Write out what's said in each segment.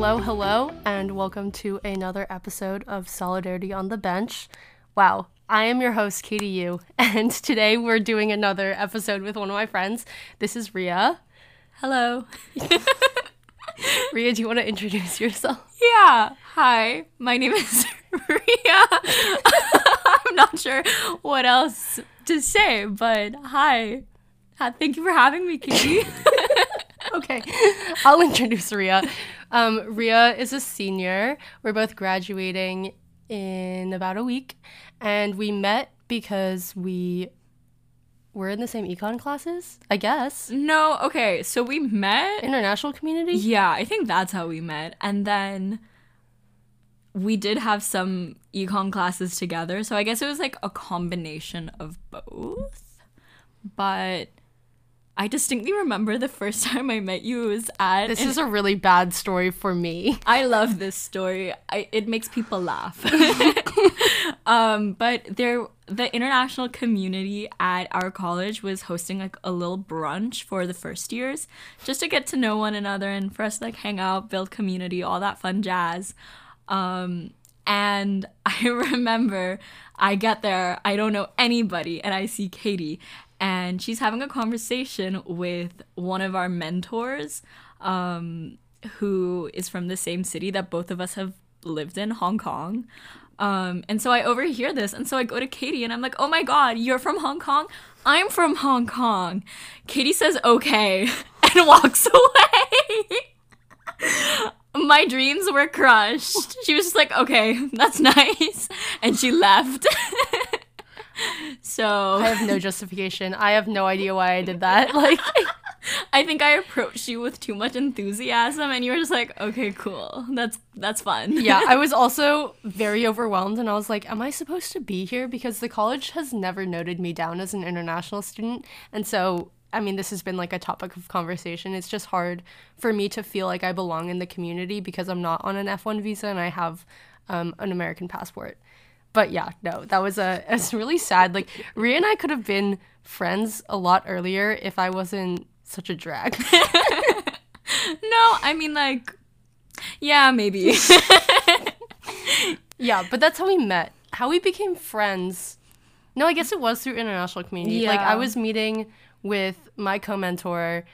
Hello, hello, and welcome to another episode of Solidarity on the Bench. Wow, I am your host, Katie Eu, and today we're doing another episode with one of my friends. This is Rhea. Hello. Rhea, do you want to introduce yourself? Yeah. Hi. My name is Rhea. I'm not sure what else to say, but hi. Thank you for having me, Katie. Okay, I'll introduce Rhea. Um, Rhea is a senior. We're both graduating in about a week, and we met because we were in the same econ classes, I guess. no, okay. So we met. International community? Yeah, I think that's how we met. And then we did have some econ classes together. So I guess it was like a combination of both. But I distinctly remember the first time I met you was at This is a really bad story for me. I love this story. I, it makes people laugh. um, but there, the international community at our college was hosting like a little brunch for the first years, just to get to know one another and for us to like hang out, build community, all that fun jazz. Um, and I remember I get there, I don't know anybody, and I see Katie, and she's having a conversation with one of our mentors, um, who is from the same city that both of us have lived in, Hong Kong. Um, and so I overhear this, and so I go to Katie and I'm like, oh my god, you're from Hong Kong? I'm from Hong Kong. Katie says, okay, and walks away. my dreams were crushed. She was just like, okay, that's nice. And she left. so I have no justification. I have no idea why I did that. Like, I think I approached you with too much enthusiasm and you were just like, okay, cool. That's that's fun. yeah, I was also very overwhelmed and I was like, am I supposed to be here? Because the college has never noted me down as an international student. And so, I mean, this has been like a topic of conversation. It's just hard for me to feel like I belong in the community because I'm not on an F1 visa and I have um, an American passport. But yeah, no, that was a it's really sad. Like Rhea and I could have been friends a lot earlier if I wasn't such a drag. No, I mean like yeah, maybe. Yeah, but that's how we met. How we became friends. No, I guess it was through international community. Like I was meeting with my co-mentor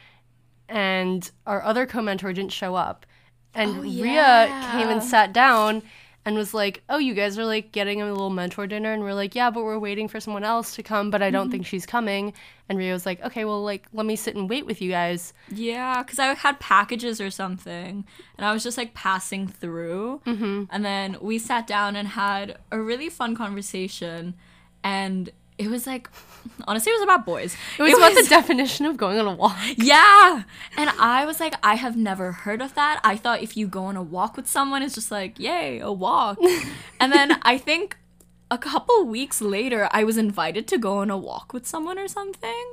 and our other co-mentor didn't show up. And Oh, Rhea came and sat down and was like, "Oh, you guys are like getting a little mentor dinner." And we're like, "Yeah, but we're waiting for someone else to come, but I don't Mm-hmm. think she's coming." And Rhea was like, "Okay, well, like let me sit and wait with you guys." yeah, because I had packages or something and I was just like passing through. Mm-hmm. And then we sat down and had a really fun conversation. And it was like, honestly, it was about boys. It was about the definition of going on a walk. Yeah. And I was like, I have never heard of that. I thought if you go on a walk with someone, it's just like, yay, a walk. and then I think a couple weeks later, I was invited to go on a walk with someone or something.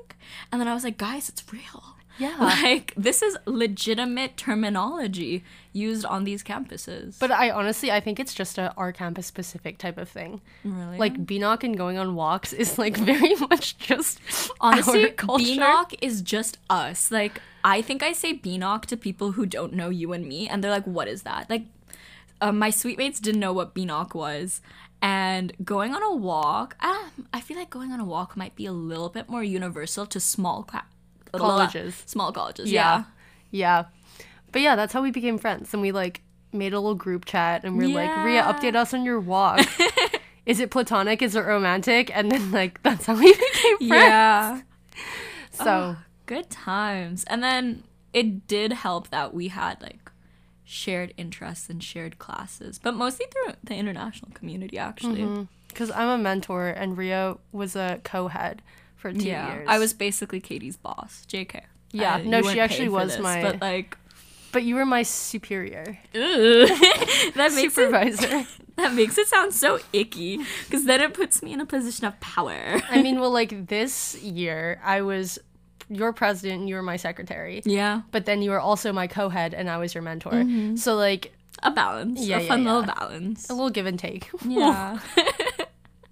And then I was like, guys, it's real. Yeah. Like, this is legitimate terminology used on these campuses. But I honestly, I think it's just a our campus specific type of thing. really? Like BNOC and going on walks is like very much just Honestly, our culture. BNOC is just us. Like, I think I say BNOC to people who don't know you and me, and they're like, what is that? Like, uh, my suite mates didn't know what BNOC was. And going on a walk, ah, I feel like going on a walk might be a little bit more universal to small cla- Colleges. Small colleges, Yeah. yeah. Yeah. But yeah, that's how we became friends. And we like made a little group chat and we're like, Rhea, Yeah. update us on your walk. is it platonic? Is it romantic? And then like that's how we became friends. Yeah. So Good times. And then it did help that we had like shared interests and shared classes, but mostly through the international community, actually. Mm-hmm. because I'm a mentor and Rhea was a co-head for two yeah, years. I was basically Katie's boss. JK. Yeah, Uh, no, she actually was this, my- But like, but you were my superior that makes it, supervisor. that makes it sound so icky because then it puts me in a position of power. I mean, well, like this year, I was your president and you were my secretary. Yeah, But then you were also my co-head and I was your mentor. So like a balance. Yeah, a yeah, fun little balance. a little give and take. Yeah.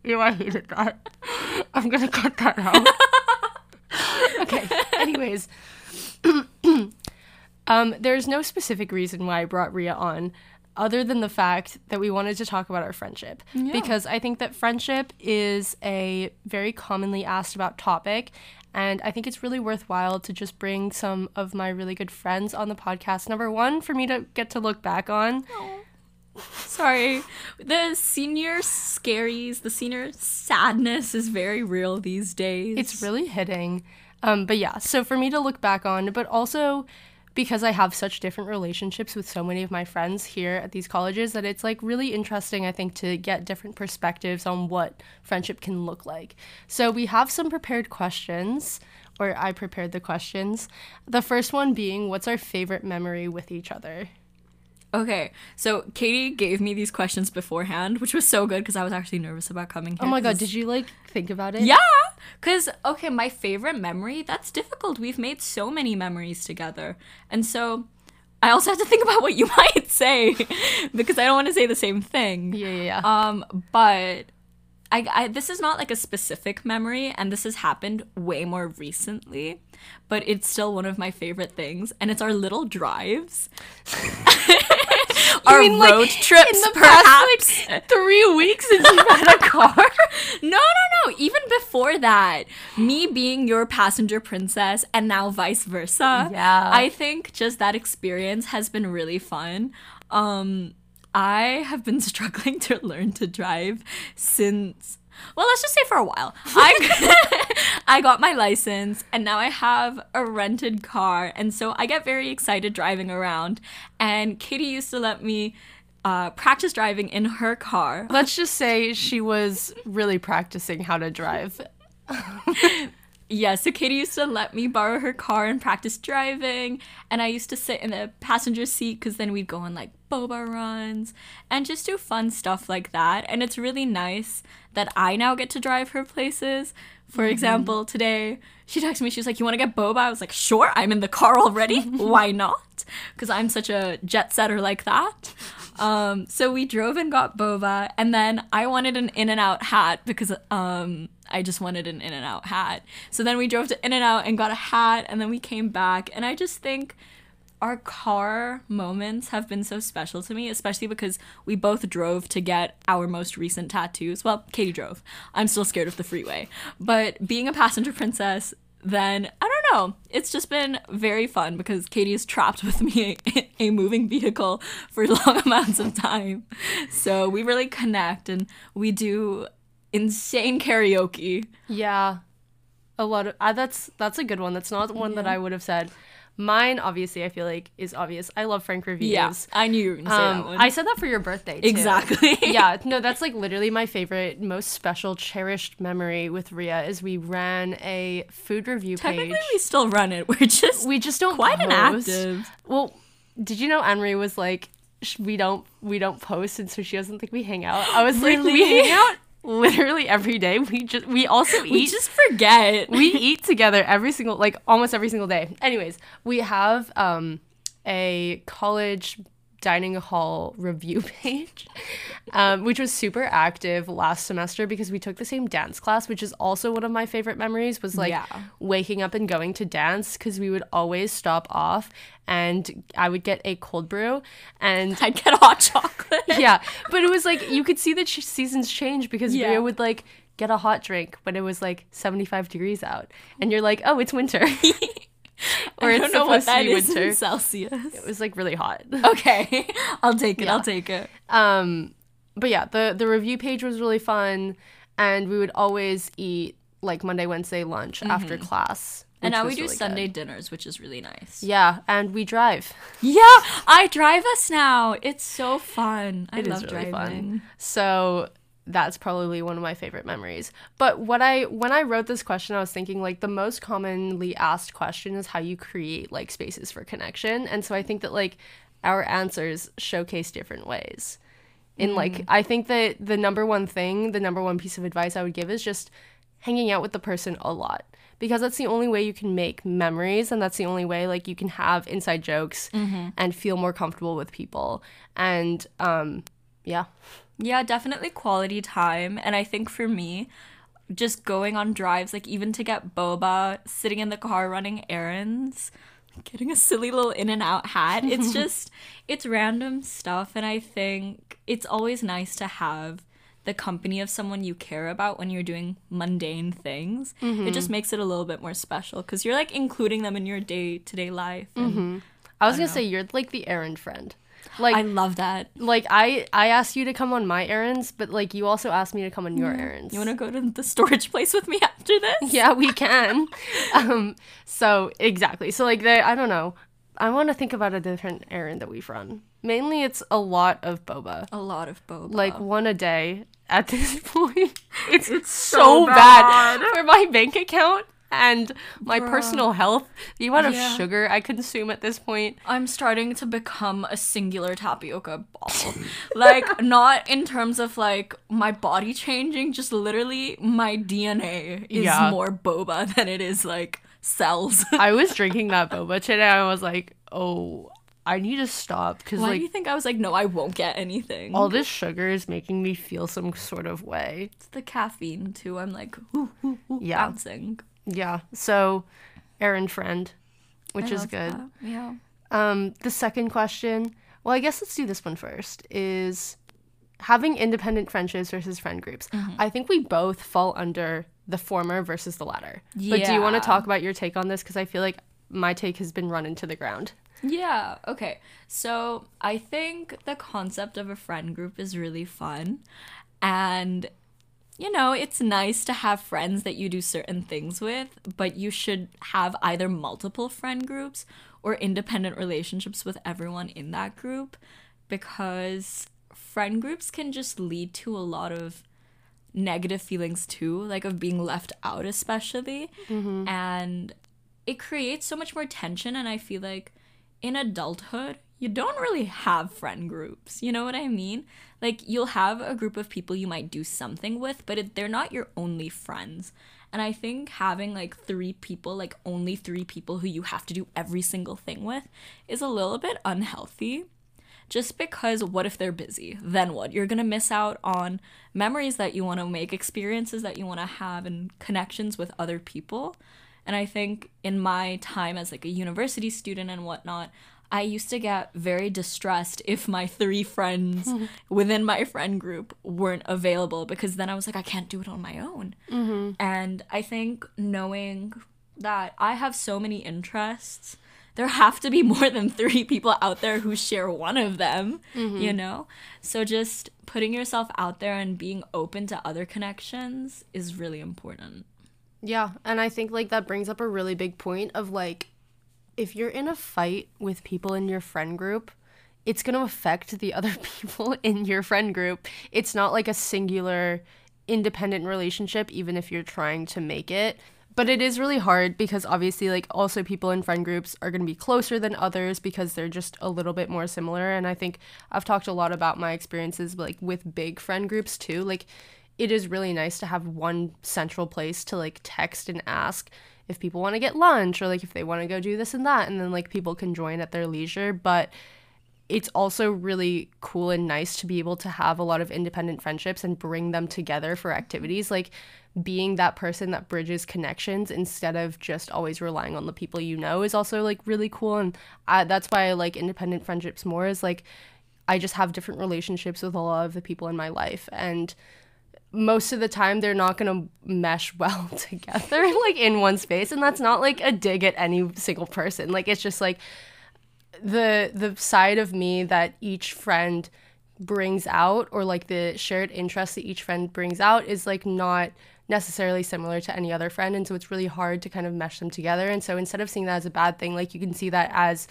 Ew, I hated that. I'm gonna cut that out. okay. Anyways. Um, there's no specific reason why I brought Rhea on, other than the fact that we wanted to talk about our friendship. Because I think that friendship is a very commonly asked about topic. And I think it's really worthwhile to just bring some of my really good friends on the podcast. Number one, for me to get to look back on. Sorry. The senior scaries, the senior sadness is very real these days. It's really hitting. Um, but yeah, so for me to look back on, but also because I have such different relationships with so many of my friends here at these colleges that it's like really interesting, I think, to get different perspectives on what friendship can look like. So we have some prepared questions, or I prepared the questions. The first one being, what's our favorite memory with each other? Okay, so Katie gave me these questions beforehand, which was so good because I was actually nervous about coming here. Oh my god, did you like think about it? Yeah, because okay, my favorite memory that's difficult. We've made so many memories together, and so I also have to think about what you might say because I don't want to say the same thing. Yeah, yeah, yeah. Um, but I, I this is not like a specific memory, and this has happened way more recently, but it's still one of my favorite things, and it's our little drives. our mean, like, road trips, in the perhaps. past, like, three weeks since you've had a car. No, no, no. Even before that, me being your passenger princess and now vice versa. Yeah. I think just that experience has been really fun. Um I have been struggling to learn to drive since well, let's just say for a while. I I got my license and now I have a rented car and so I get very excited driving around and Katie used to let me uh, practice driving in her car Let's just say she was really practicing how to drive. Yeah, so Katie used to let me borrow her car and practice driving, and I used to sit in the passenger seat because then we'd go on like boba runs and just do fun stuff like that. And it's really nice that I now get to drive her places. For mm-hmm. example, today she texted me, she was like, You want to get boba? I was like, Sure, I'm in the car already. Why not? Because I'm such a jet setter like that. Um, so we drove and got boba, and then I wanted an In and Out hat because um, I just wanted an In and Out hat. So then we drove to In and Out and got a hat, and then we came back, and I just think our car moments have been so special to me, especially because we both drove to get our most recent tattoos. Well, Katie drove. I'm still scared of the freeway. But being a passenger princess, then I don't know. It's just been very fun because Katie is trapped with me in a moving vehicle for long amounts of time. So we really connect and we do insane karaoke. Yeah, a lot of uh, that's that's a good one. That's not one that I would have said. Mine, obviously, I feel like is obvious. I love Frank reviews. Yeah, I knew you were gonna say Um, that one. I said that for your birthday. Too. exactly. yeah, no, that's like literally my favorite, most special, cherished memory with Rhea is we ran a food review Technically, page. we still run it. We're just we just don't quite post. inactive. Well, did you know Anne-Marie was like, we don't we don't post, and so she doesn't think we hang out. I was like, we hang out literally every day. We just we also eat We just forget. we eat together every single like almost every single day anyways we have um a college dining hall review page um, which was super active last semester because we took the same dance class which is also one of my favorite memories was like Yeah. waking up and going to dance because we would always stop off and i would get a cold brew and I'd get hot chocolate. yeah, but it was like you could see the ch- seasons change because Yeah. Rhea would like get a hot drink when it was like 75 degrees out, and you're like, oh, it's winter, or I it's don't know what that is winter. in Celsius. It was like really hot. Okay, I'll take it. Yeah. I'll take it. Um, but yeah, the the review page was really fun, and we would always eat like Monday, Wednesday lunch after class. Mm-hmm. And now we do really Sunday good. dinners, which is really nice. Yeah, and we drive. Yeah, I drive us now. It's so fun. I It love really driving. fun. So that's probably one of my favorite memories. But what I when I wrote this question, I was thinking like the most commonly asked question is how you create like spaces for connection. And so I think that like our answers showcase different ways. In like I think that the number one thing, the number one piece of advice I would give is just hanging out with the person a lot because that's the only way you can make memories and that's the only way like you can have inside jokes and feel more comfortable with people and um yeah Yeah, definitely quality time. And I think for me, just going on drives, like even to get boba, sitting in the car running errands, getting a silly little in and out hat. It's just it's random stuff and I think it's always nice to have the company of someone you care about when you're doing mundane things. It just mm-hmm. makes it a little bit more special cuz you're like including them in your day-to-day life. and mm-hmm. I was gonna say you're like the errand friend. Like I love that. like I I asked you to come on my errands, but like you also asked me to come on your errands. You want to go to the storage place with me after this? yeah, we can. um so exactly. So like they I don't know. I want to think about a different errand that we've run. Mainly it's a lot of boba. A lot of boba. Like one a day at this point. It's, It's so, so bad. bad. for my bank account and my personal health. The amount of Yeah. sugar I consume at this point. I'm starting to become a singular tapioca ball. like not in terms of like my body changing, just literally my DNA is Yeah. more boba than it is like cells. I was drinking that boba today. I was like, oh, I need to stop because Why like do you think I was like, no, I won't get anything? all this sugar is making me feel some sort of way. it's the caffeine too. I'm like, ooh, ooh, ooh, Yeah. bouncing. Yeah. So, errand friend, which I is good. that. Yeah. Um, the second question, well, I guess let's do this one first, is having independent friendships versus friend groups. Mm-hmm. I think we both fall under the former versus the latter. But do you want to talk about your take on this? Because I feel like my take has been run into the ground. Yeah, okay. So I think the concept of a friend group is really fun. And, you know, it's nice to have friends that you do certain things with, but you should have either multiple friend groups or independent relationships with everyone in that group because friend groups can just lead to a lot of negative feelings too, like of being left out, especially. Mm-hmm. And it creates so much more tension. And I feel like in adulthood, you don't really have friend groups. You know what I mean? Like, you'll have a group of people you might do something with, but it, they're not your only friends. And I think having like three people, like only three people who you have to do every single thing with, is a little bit unhealthy just because what if they're busy then what you're gonna miss out on memories that you want to make experiences that you want to have and connections with other people and i think in my time as like a university student and whatnot i used to get very distressed if my three friends within my friend group weren't available because then i was like i can't do it on my own mm-hmm. and i think knowing that i have so many interests there have to be more than three people out there who share one of them, mm-hmm. you know? So just putting yourself out there and being open to other connections is really important. Yeah, and I think like that brings up a really big point of like if you're in a fight with people in your friend group, it's going to affect the other people in your friend group. It's not like a singular independent relationship even if you're trying to make it. But it is really hard because obviously like also people in friend groups are going to be closer than others because they're just a little bit more similar and I think I've talked a lot about my experiences like with big friend groups too. Like it is really nice to have one central place to like text and ask if people want to get lunch or like if they want to go do this and that and then like people can join at their leisure but it's also really cool and nice to be able to have a lot of independent friendships and bring them together for activities. Like being that person that bridges connections instead of just always relying on the people you know is also like really cool and I, that's why I like independent friendships more is like I just have different relationships with a lot of the people in my life and most of the time they're not going to mesh well together like in one space and that's not like a dig at any single person. Like it's just like the the side of me that each friend brings out or like the shared interest that each friend brings out is like not necessarily similar to any other friend and so it's really hard to kind of mesh them together. And so instead of seeing that as a bad thing like you can see that as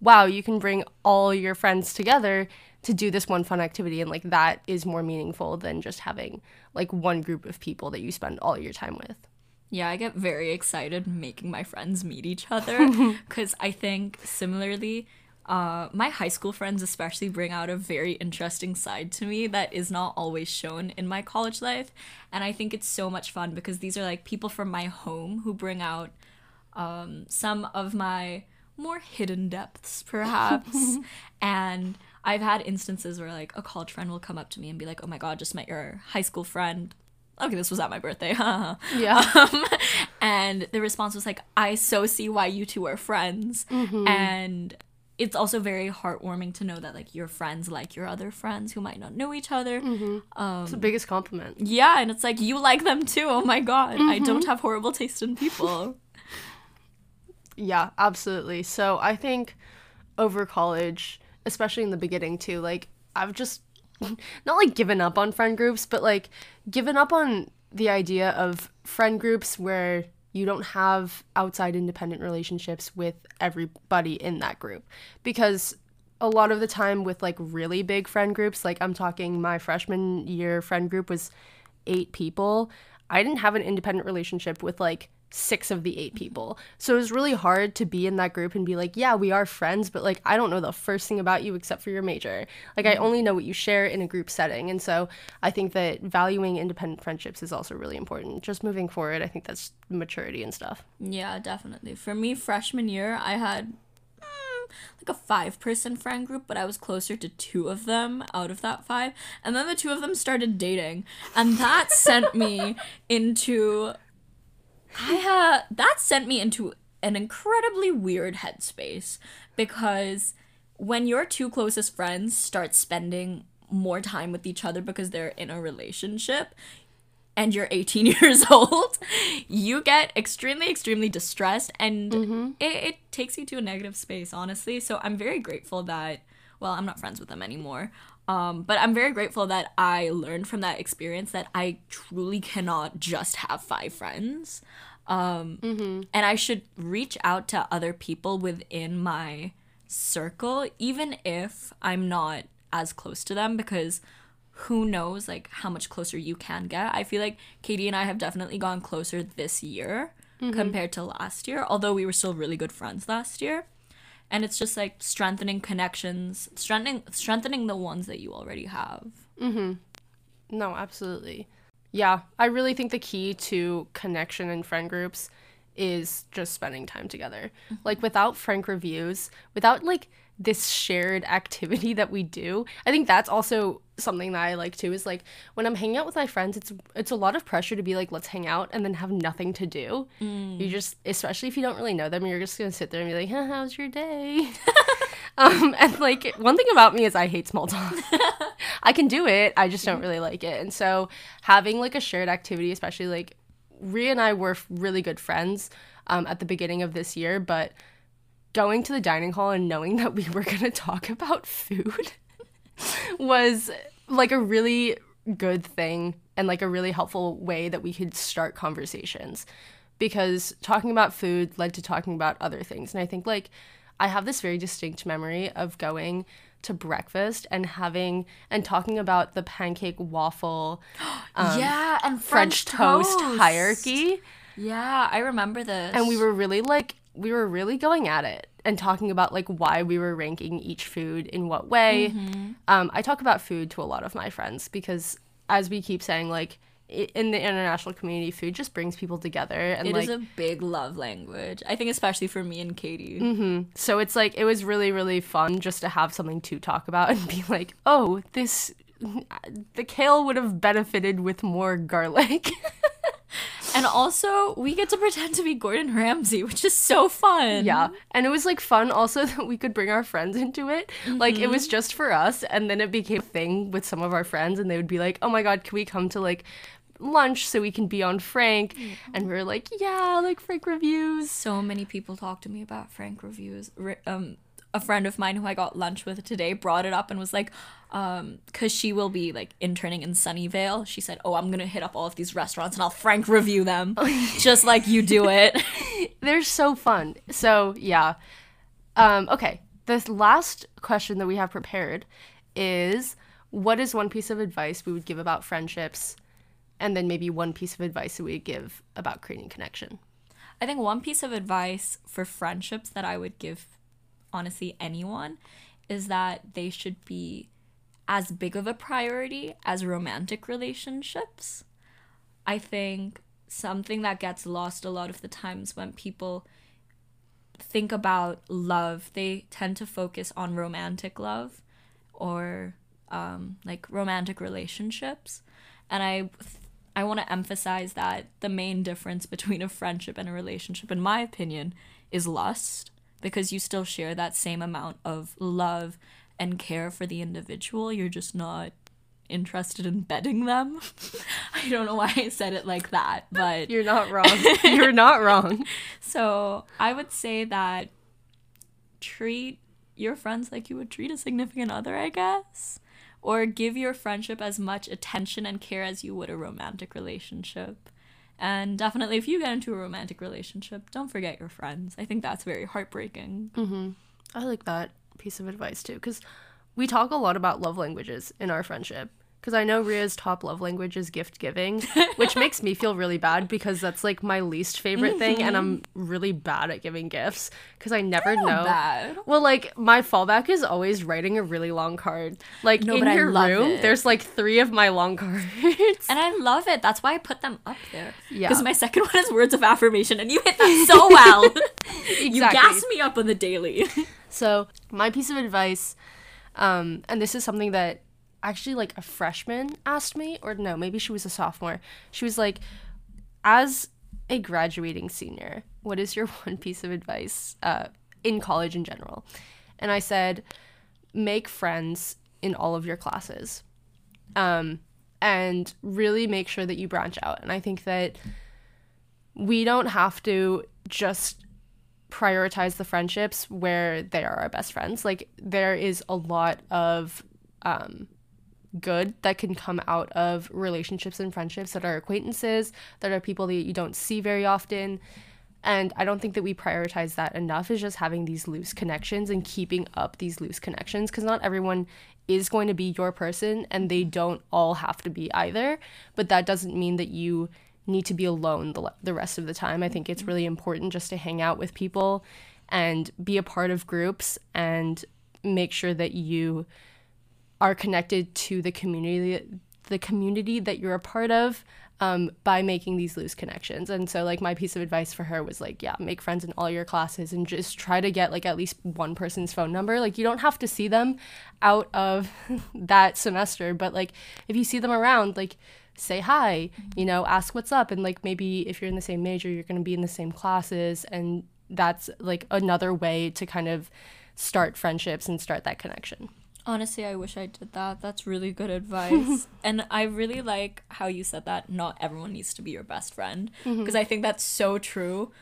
wow you can bring all your friends together to do this one fun activity and like that is more meaningful than just having like one group of people that you spend all your time with Yeah, I get very excited making my friends meet each other because I think similarly, uh, my high school friends especially bring out a very interesting side to me that is not always shown in my college life. And I think it's so much fun because these are like people from my home who bring out um, some of my more hidden depths, perhaps. and I've had instances where like a college friend will come up to me and be like, "Oh my god, just met your high school friend." Okay, this was at my birthday. yeah um, And the response was like, I so see why you two are friends. Mm-hmm. And it's also very heartwarming to know that like your friends like your other friends who might not know each other. Mm-hmm. Um, it's the biggest compliment. Yeah, and it's like you like them too. Oh my god, I mm-hmm. don't have horrible taste in people. Yeah, absolutely. So I think over college, especially in the beginning too, like I've just not like given up on friend groups, but like given up on the idea of friend groups where you don't have outside independent relationships with everybody in that group. Because a lot of the time with like really big friend groups, like I'm talking my freshman year friend group was eight people. I didn't have an independent relationship with like six of the eight people. So it was really hard to be in that group and be like, yeah, we are friends, but like I don't know the first thing about you except for your major. Like I only know what you share in a group setting. And so I think that valuing independent friendships is also really important. Just moving forward, I think that's maturity and stuff. Yeah, definitely. For me, freshman year, I had mm, like a five person friend group, but I was closer to two of them out of that five. And then the two of them started dating. And that sent me into. I had. That sent me into an incredibly weird headspace because when your two closest friends start spending more time with each other because they're in a relationship, and you're 18 years old, you get extremely, extremely distressed and mm-hmm. it, it takes you to a negative space, honestly. So I'm very grateful that, well, I'm not friends with them anymore. Um, but I'm very grateful that I learned from that experience that I truly cannot just have five friends. Um, And I should reach out to other people within my circle, even if I'm not as close to them, because who knows like how much closer you can get. I feel like Katie and I have definitely gone closer this year compared to last year, although we were still really good friends last year. And it's just like strengthening connections, strengthening strengthening the ones that you already have. mm-hmm No, absolutely. Yeah, I really think the key to connection in friend groups is just spending time together. Like without frank reviews, without like this shared activity that we do. I think that's also something that I like too is like when I'm hanging out with my friends, it's it's a lot of pressure to be like let's hang out and then have nothing to do. You just especially if you don't really know them, you're just going to sit there and be like, huh, "How's your day?" um and like one thing about me is I hate small talk. I can do it, I just don't really like it. And so having like a shared activity, especially like Rhea and I were really good friends um, at the beginning of this year, but going to the dining hall and knowing that we were going to talk about food was like a really good thing and like a really helpful way that we could start conversations because talking about food led to talking about other things. And I think like I have this very distinct memory of going to breakfast and having and talking about the pancake waffle yeah, and Um, French, toast, hierarchy. Yeah, I remember this. and we were really like we were really going at it and talking about like why we were ranking each food in what way um, i talk about food to a lot of my friends because as we keep saying like in the international community food just brings people together and It is like a big love language. I think especially for me and Katie. so it's like it was really really fun just to have something to talk about and be like oh this the kale would have benefited with more garlic And also, we get to pretend to be Gordon Ramsay, which is so fun. Yeah. And it was like fun also that we could bring our friends into it. Like it was just for us and then it became a thing with some of our friends and they would be like, "Oh my god, can we come to like lunch so we can be on Frank?" And we were like, "Yeah, like Frank reviews." So many people talk to me about Frank reviews. Um, a friend of mine who I got lunch with today brought it up and was like, um, because she will be like interning in Sunnyvale. She said, "Oh, I'm gonna hit up all of these restaurants and I'll Frank review them, just like you do it." They're so fun. So, yeah. Um okay. The last question that we have prepared is what is one piece of advice we would give about friendships and then maybe one piece of advice that we would give about creating connection. I think one piece of advice for friendships that I would give honestly anyone is that they should be as big of a priority as romantic relationships. I think something that gets lost a lot of the times when people think about love, they tend to focus on romantic love or um, like romantic relationships. And I I want to emphasize that the main difference between a friendship and a relationship, in my opinion, is lust because you still share that same amount of love and care for the individual. You're just not interested in bedding them. I don't know why I said it like that, but You're not wrong. You're not wrong. so I would say that treat your friends like you would treat a significant other, I guess. Or give your friendship as much attention and care as you would a romantic relationship. And definitely, if you get into a romantic relationship, don't forget your friends. I think that's very heartbreaking. Mm-hmm. I like that piece of advice too, because we talk a lot about love languages in our friendship. Because I know Rhea's top love language is gift giving, which makes me feel really bad because that's like my least favorite thing, and I'm really bad at giving gifts because I never know. bad. Well, like my fallback is always writing a really long card. Like No, in your room, it. there's like three of my long cards. And I love it. That's why I put them up there. Yeah. Because my second one is words of affirmation, and you hit that so well. exactly. You gas me up on the daily. So, my piece of advice, um, and this is something that actually like a freshman asked me, or no, maybe she was a sophomore. She was like, as a graduating senior, what is your one piece of advice uh, in college in general? And I said, make friends in all of your classes. Um, and really make sure that you branch out. And I think that we don't have to just prioritize the friendships where they are our best friends. Like there is a lot of um, good that can come out of relationships and friendships that are acquaintances, that are people that you don't see very often. And I don't think that we prioritize that enough is just having these loose connections and keeping up these loose connections because not everyone is going to be your person and they don't all have to be either. But that doesn't mean that you need to be alone the, the rest of the time. I think it's really important just to hang out with people and be a part of groups and make sure that you are connected to the community the community that you're a part of um, by making these loose connections. And so like my piece of advice for her was like yeah make friends in all your classes and just try to get like at least one person's phone number. Like you don't have to see them out of that semester but like if you see them around like say hi you know ask what's up. And like maybe if you're in the same major you're going to be in the same classes. And that's like another way to kind of start friendships and start that connection Honestly, I wish I did that. That's really good advice. and I really like how you said that not everyone needs to be your best friend mm-hmm. because I think that's so true.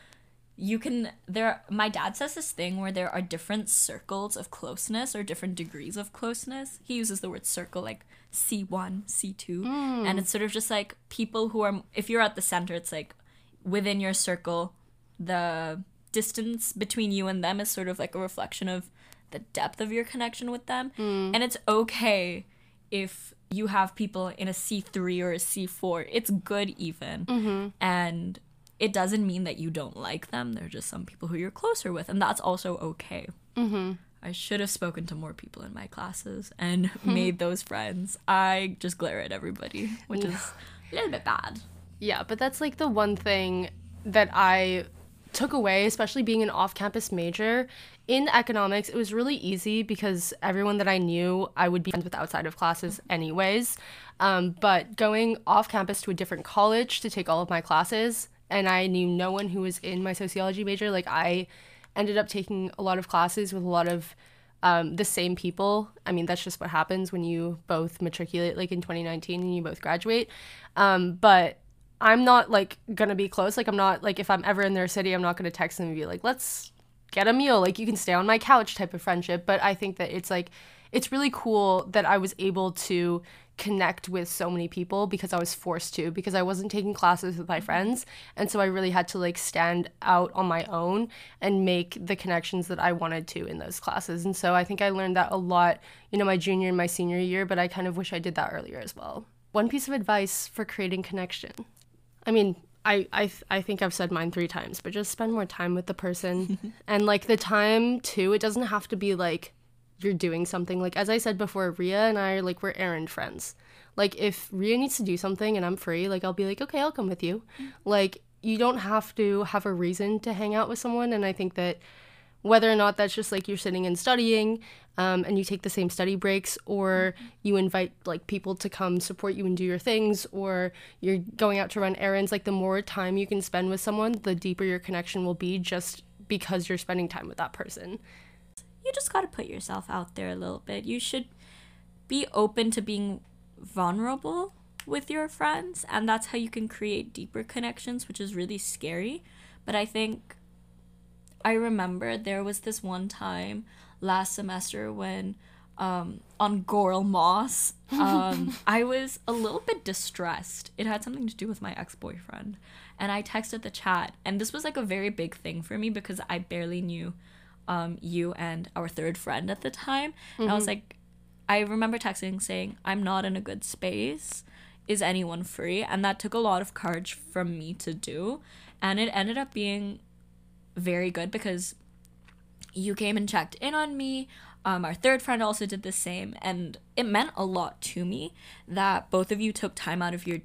You can there my dad says this thing where there are different circles of closeness or different degrees of closeness. He uses the word circle like C1, C2, mm. and it's sort of just like people who are if you're at the center, it's like within your circle, the distance between you and them is sort of like a reflection of the depth of your connection with them. Mm. And it's okay if you have people in a C3 or a C4. It's good even. Mm-hmm. And it doesn't mean that you don't like them. They're just some people who you're closer with, and that's also okay. Mm-hmm. I should have spoken to more people in my classes and made those friends. I just glare at everybody, which is a little bit bad. Yeah, but that's like the one thing that I took away, especially being an off campus major. In economics, it was really easy because everyone that I knew I would be friends with outside of classes, anyways. Um, but going off campus to a different college to take all of my classes, and I knew no one who was in my sociology major, like I ended up taking a lot of classes with a lot of um, the same people. I mean, that's just what happens when you both matriculate like in 2019 and you both graduate. Um, but I'm not like gonna be close. Like I'm not like if I'm ever in their city, I'm not gonna text them and be like, let's get a meal. Like you can stay on my couch type of friendship. But I think that it's like it's really cool that I was able to connect with so many people because I was forced to because I wasn't taking classes with my friends and so I really had to like stand out on my own and make the connections that I wanted to in those classes and so I think I learned that a lot you know my junior and my senior year but I kind of wish I did that earlier as well one piece of advice for creating connection I mean, I I I think I've said mine three times, but just spend more time with the person, and like the time too. It doesn't have to be like you're doing something. Like as I said before, Rhea and I are like we're errand friends. Like if Rhea needs to do something and I'm free, like I'll be like, okay, I'll come with you. Mm. Like you don't have to have a reason to hang out with someone, and I think that whether or not that's just like you're sitting and studying um, and you take the same study breaks or you invite like people to come support you and do your things or you're going out to run errands like the more time you can spend with someone the deeper your connection will be just because you're spending time with that person. You just got to put yourself out there a little bit. You should be open to being vulnerable with your friends and that's how you can create deeper connections which is really scary. But i think i remember there was this one time last semester when um, on Goral Moss, um, I was a little bit distressed. It had something to do with my ex boyfriend. And I texted the chat. And this was like a very big thing for me because I barely knew um, you and our third friend at the time. Mm-hmm. And I was like, I remember texting saying, I'm not in a good space. Is anyone free? And that took a lot of courage from me to do. And it ended up being very good because you came and checked in on me. Um, our third friend also did the same. And it meant a lot to me that both of you took time out of your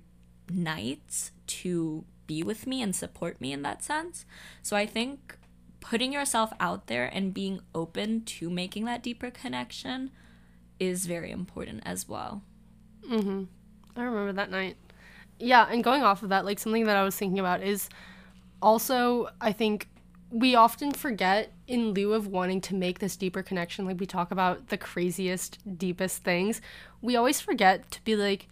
nights to be with me and support me in that sense. So I think putting yourself out there and being open to making that deeper connection is very important as well. Mhm. I remember that night. Yeah, and going off of that, like something that I was thinking about is also I think we often forget in lieu of wanting to make this deeper connection like we talk about the craziest deepest things we always forget to be like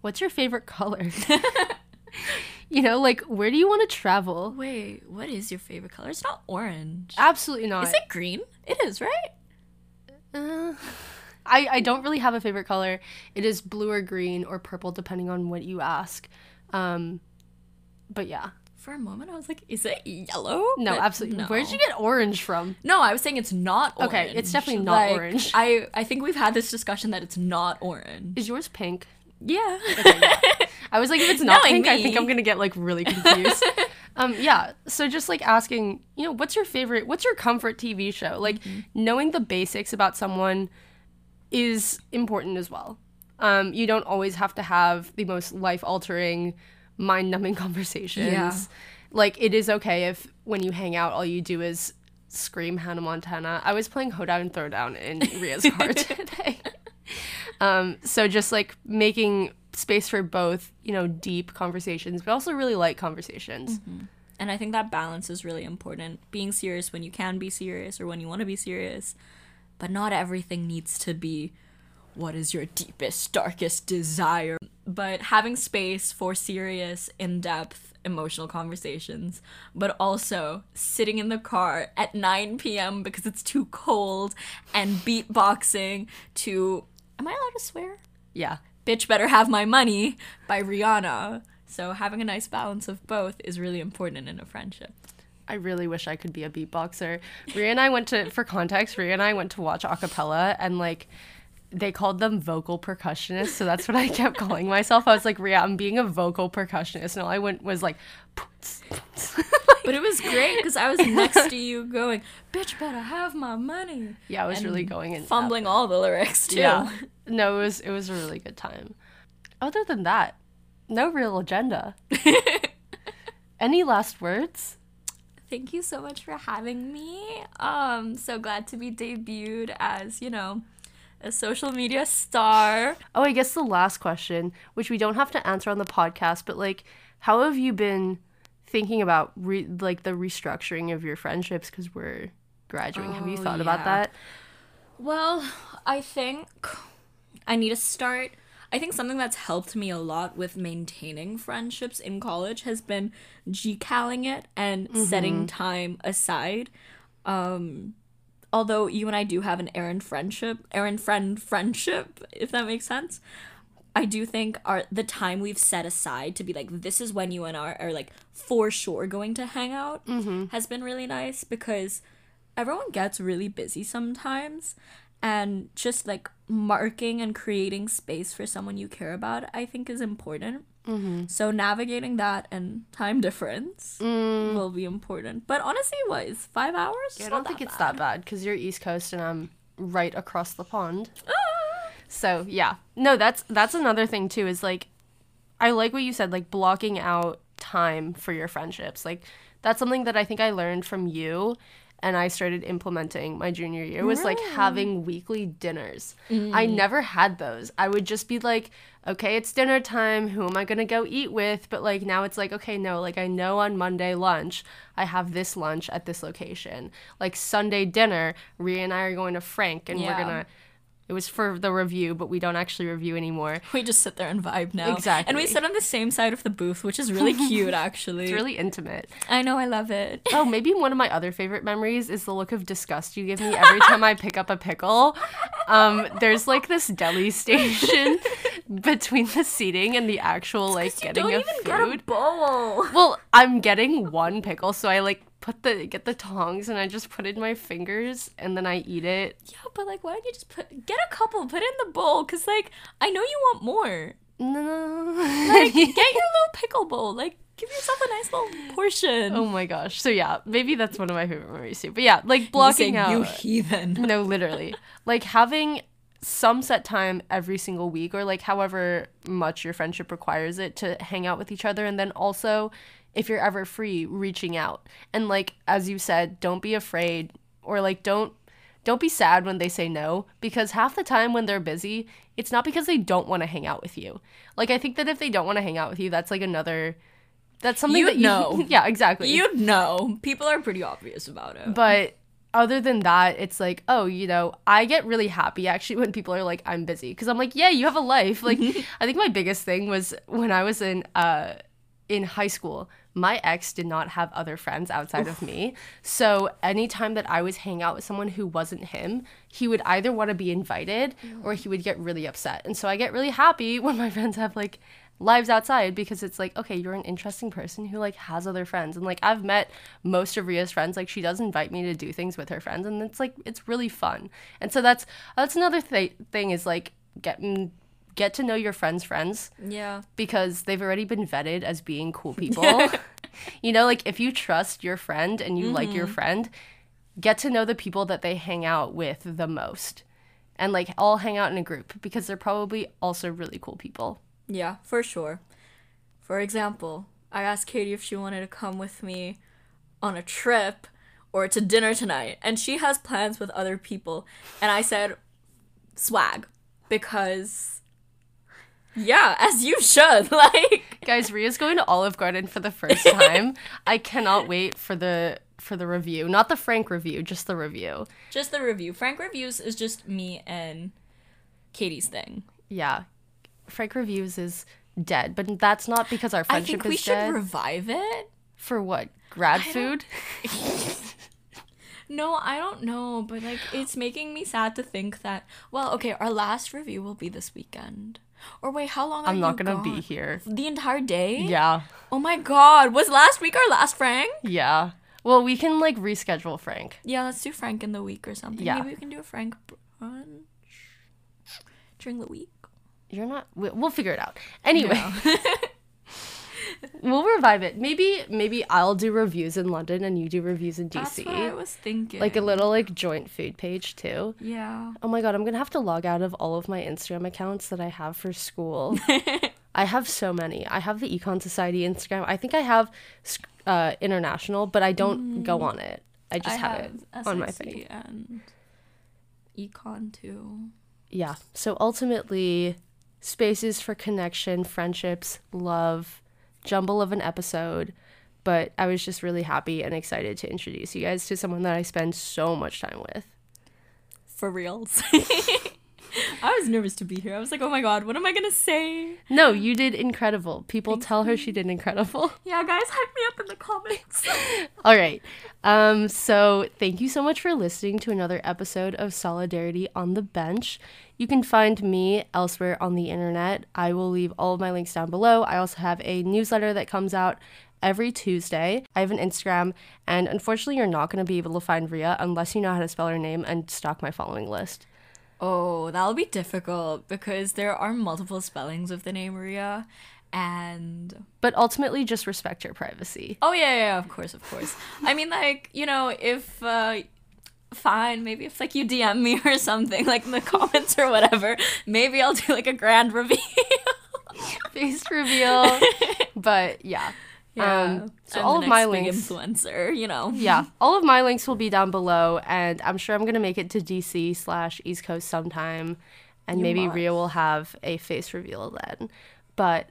what's your favorite color? You know like where do you want to travel? Wait what is your favorite color? It's not orange. Absolutely not. Is it green? It is right? Uh, I, I don't really have a favorite color. It is blue or green or purple depending on what you ask. Um, but yeah for a moment I was like, is it yellow? No, but absolutely. No. Where did you get orange from? No, I was saying it's not orange. Okay, it's definitely not like, orange. I I think we've had this discussion that it's not orange. Is yours pink? Yeah. Okay, yeah. I was like, if it's not pink, me. I think I'm gonna get like really confused. um, yeah. So just like asking, you know, what's your favorite? What's your comfort TV show? Like mm-hmm. knowing the basics about someone is important as well. Um, you don't always have to have the most life altering mind numbing conversations. Yeah. Like it is okay if when you hang out all you do is scream Hannah Montana. I was playing Hoedown and Throwdown in Rhea's car today. Um, so just like making space for both, you know, deep conversations, but also really light conversations. Mm-hmm. And I think that balance is really important. Being serious when you can be serious or when you want to be serious, but not everything needs to be what is your deepest, darkest desire but having space for serious, in depth, emotional conversations, but also sitting in the car at 9 p.m. because it's too cold and beatboxing to. Am I allowed to swear? Yeah. Bitch Better Have My Money by Rihanna. So having a nice balance of both is really important in a friendship. I really wish I could be a beatboxer. Rhea and I went to, for context, Rhea and I went to watch acapella and like they called them vocal percussionists, so that's what I kept calling myself. I was like, "Rhea, I'm being a vocal percussionist," and all I went was like, but it was great because I was next to you, going, "Bitch, better have my money." Yeah, I was really going and fumbling all the lyrics too. Yeah, no, it was it was a really good time. Other than that, no real agenda. Any last words? Thank you so much for having me. Um, so glad to be debuted as you know a social media star. Oh, I guess the last question, which we don't have to answer on the podcast, but like, how have you been thinking about re- like the restructuring of your friendships because we're graduating? Oh, have you oh, thought yeah. about that? Well, I think I need to start. I think something that's helped me a lot with maintaining friendships in college has been GCaling it and mm-hmm. setting time aside. Um, although you and I do have an Aaron friendship, Aaron friend friendship, if that makes sense. I do think our the time we've set aside to be like this is when you and I are like for sure going to hang out mm-hmm. has been really nice because everyone gets really busy sometimes and just like marking and creating space for someone you care about I think is important. Mm-hmm. So navigating that and time difference mm. will be important. But honestly, what is five hours? Yeah, I don't think it's bad. that bad because you're East Coast and I'm right across the pond. Ah! So yeah, no, that's that's another thing too. Is like, I like what you said, like blocking out time for your friendships. Like that's something that I think I learned from you, and I started implementing my junior year was like having weekly dinners. I mm. never had those. I would just be like, okay, it's dinner time. Who am I going to go eat with? But like now it's like, okay, no, like I know on Monday lunch, I have this lunch at this location. Like Sunday dinner, Rhea and I are going to Frank and we're going to it was for the review, but we don't actually review anymore. We just sit there and vibe now. Exactly. And we sit on the same side of the booth, which is really cute, actually. It's really intimate. I know, I love it. Oh, maybe one of my other favorite memories is the look of disgust you give me every time I pick up a pickle. Um, there's like this deli station between the seating and the actual like getting Don't of even food. get a bowl. Well, I'm getting one pickle, so I like put the get the tongs and I just put it in my fingers and then I eat it. Yeah, but like, why don't you just put get a couple, put it in the bowl? Cause like, I know you want more. No. Like, get your little pickle bowl. Like, give yourself a nice little portion. oh my gosh. So yeah, maybe that's one of my favorite memories too. But yeah, like blocking out. You heathen. No, literally. like having some set time every single week or like however much your friendship requires it to hang out with each other and then also if you're ever free reaching out. And like as you said, don't be afraid or like don't don't be sad when they say no because half the time when they're busy, it's not because they don't want to hang out with you. Like I think that if they don't want to hang out with you, that's like another that's something You'd that you know. Yeah, exactly. You know, people are pretty obvious about it. But other than that, it's like, oh, you know, I get really happy actually when people are like, I'm busy. Cause I'm like, yeah, you have a life. Like, I think my biggest thing was when I was in, uh, in high school, my ex did not have other friends outside of me. So anytime that I was hanging out with someone who wasn't him, he would either want to be invited mm. or he would get really upset. And so I get really happy when my friends have like lives outside because it's like, okay, you're an interesting person who like has other friends. And like I've met most of Rhea's friends. Like she does invite me to do things with her friends and it's like it's really fun. And so that's that's another th- thing is like getting get to know your friends' friends yeah. because they've already been vetted as being cool people. you know, like if you trust your friend and you like your mm-hmm. friend, get to know the people that they hang out with the most. And like all hang out in a group because they're probably also really cool people. Yeah, for sure. For example, I asked Katie if she wanted to come with me on a trip or to dinner tonight, and she has plans with other people. And I said, swag, because, yeah, as you should. Like, Guys, Rhea's going to Olive Garden for the first time. I cannot wait for the for the review. Not the Frank review, just the review. just the review. Frank Reviews is just me and Katie's thing. Yeah. Frank reviews is dead, but that's not because our friendship I think we should dead. revive it. for what? Grad food? No, I don't know, but like it's making me sad to think that. Well, okay, our last review will be this weekend. Or wait, how long? Are I'm not gonna be here. The entire day? Yeah. Oh my god, was last week our last Frank? Yeah. Well, we can like reschedule Frank. Yeah, let's do Frank in the week or something. Yeah. Maybe we can do a Frank brunch during the week. You're not. we- We'll figure it out. Anyway, we'll revive it. Maybe maybe I'll do reviews in London and you do reviews in DC. That's what I was thinking. Like a little like joint food page too. Yeah. Oh my god, I'm gonna have to log out of all of my Instagram accounts that I have for school. I have so many. I have the Econ Society Instagram. I think I have uh, international, but I don't go on it. I just I have, it on my SIC thing. and econ too. Yeah. So ultimately, spaces for connection, friendships, love, jumble of an episode. But I was just really happy and excited to introduce you guys to someone that I spend so much time with. For reals. I was nervous to be here. I was like, oh my god, what am I gonna say? No, you did incredible. People tell her she did incredible. Yeah, guys, hype me up in the comments. All right. Um, so thank you so much for listening to another episode of Solidarity on the Bench. You can find me elsewhere on the internet. I will leave all of my links down below. I also have a newsletter that comes out every Tuesday. I have an Instagram, and unfortunately, you're not going to be able to find Rhea unless you know how to spell her name and stock my following list. Oh, that'll be difficult because there are multiple spellings of the name Maria. And But ultimately, just respect your privacy. oh yeah, yeah, of course, of course. I mean, like you know, if uh, fine, maybe if like you DM me or something, like in the comments or whatever, maybe I'll do like a grand reveal. Face reveal. but yeah. Um, so I'm all of my links, influencer, you know. yeah, all of my links will be down below, and I'm sure I'm gonna make it to DC slash East Coast sometime, and You maybe must. Rhea will have a face reveal then. But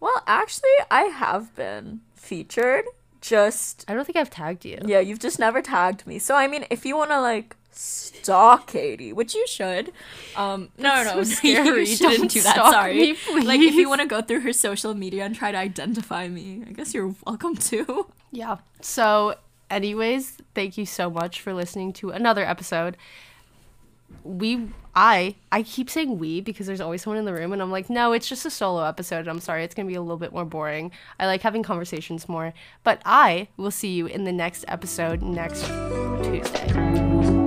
Well, actually, I have been featured. Just I don't think I've tagged you. yeah, you've just never tagged me. So I mean, if you want to like stalk Katie, which you should, Um, no, no, no, so you scary. shouldn't Don't do that. Sorry. me, Like, if you want to go through her social media and try to identify me, I guess you're welcome to. Yeah. So, anyways, thank you so much for listening to another episode. We, I, I keep saying we because there's always someone in the room, and I'm like, no, it's just a solo episode. I'm sorry, it's gonna be a little bit more boring. I like having conversations more, but I will see you in the next episode next Tuesday.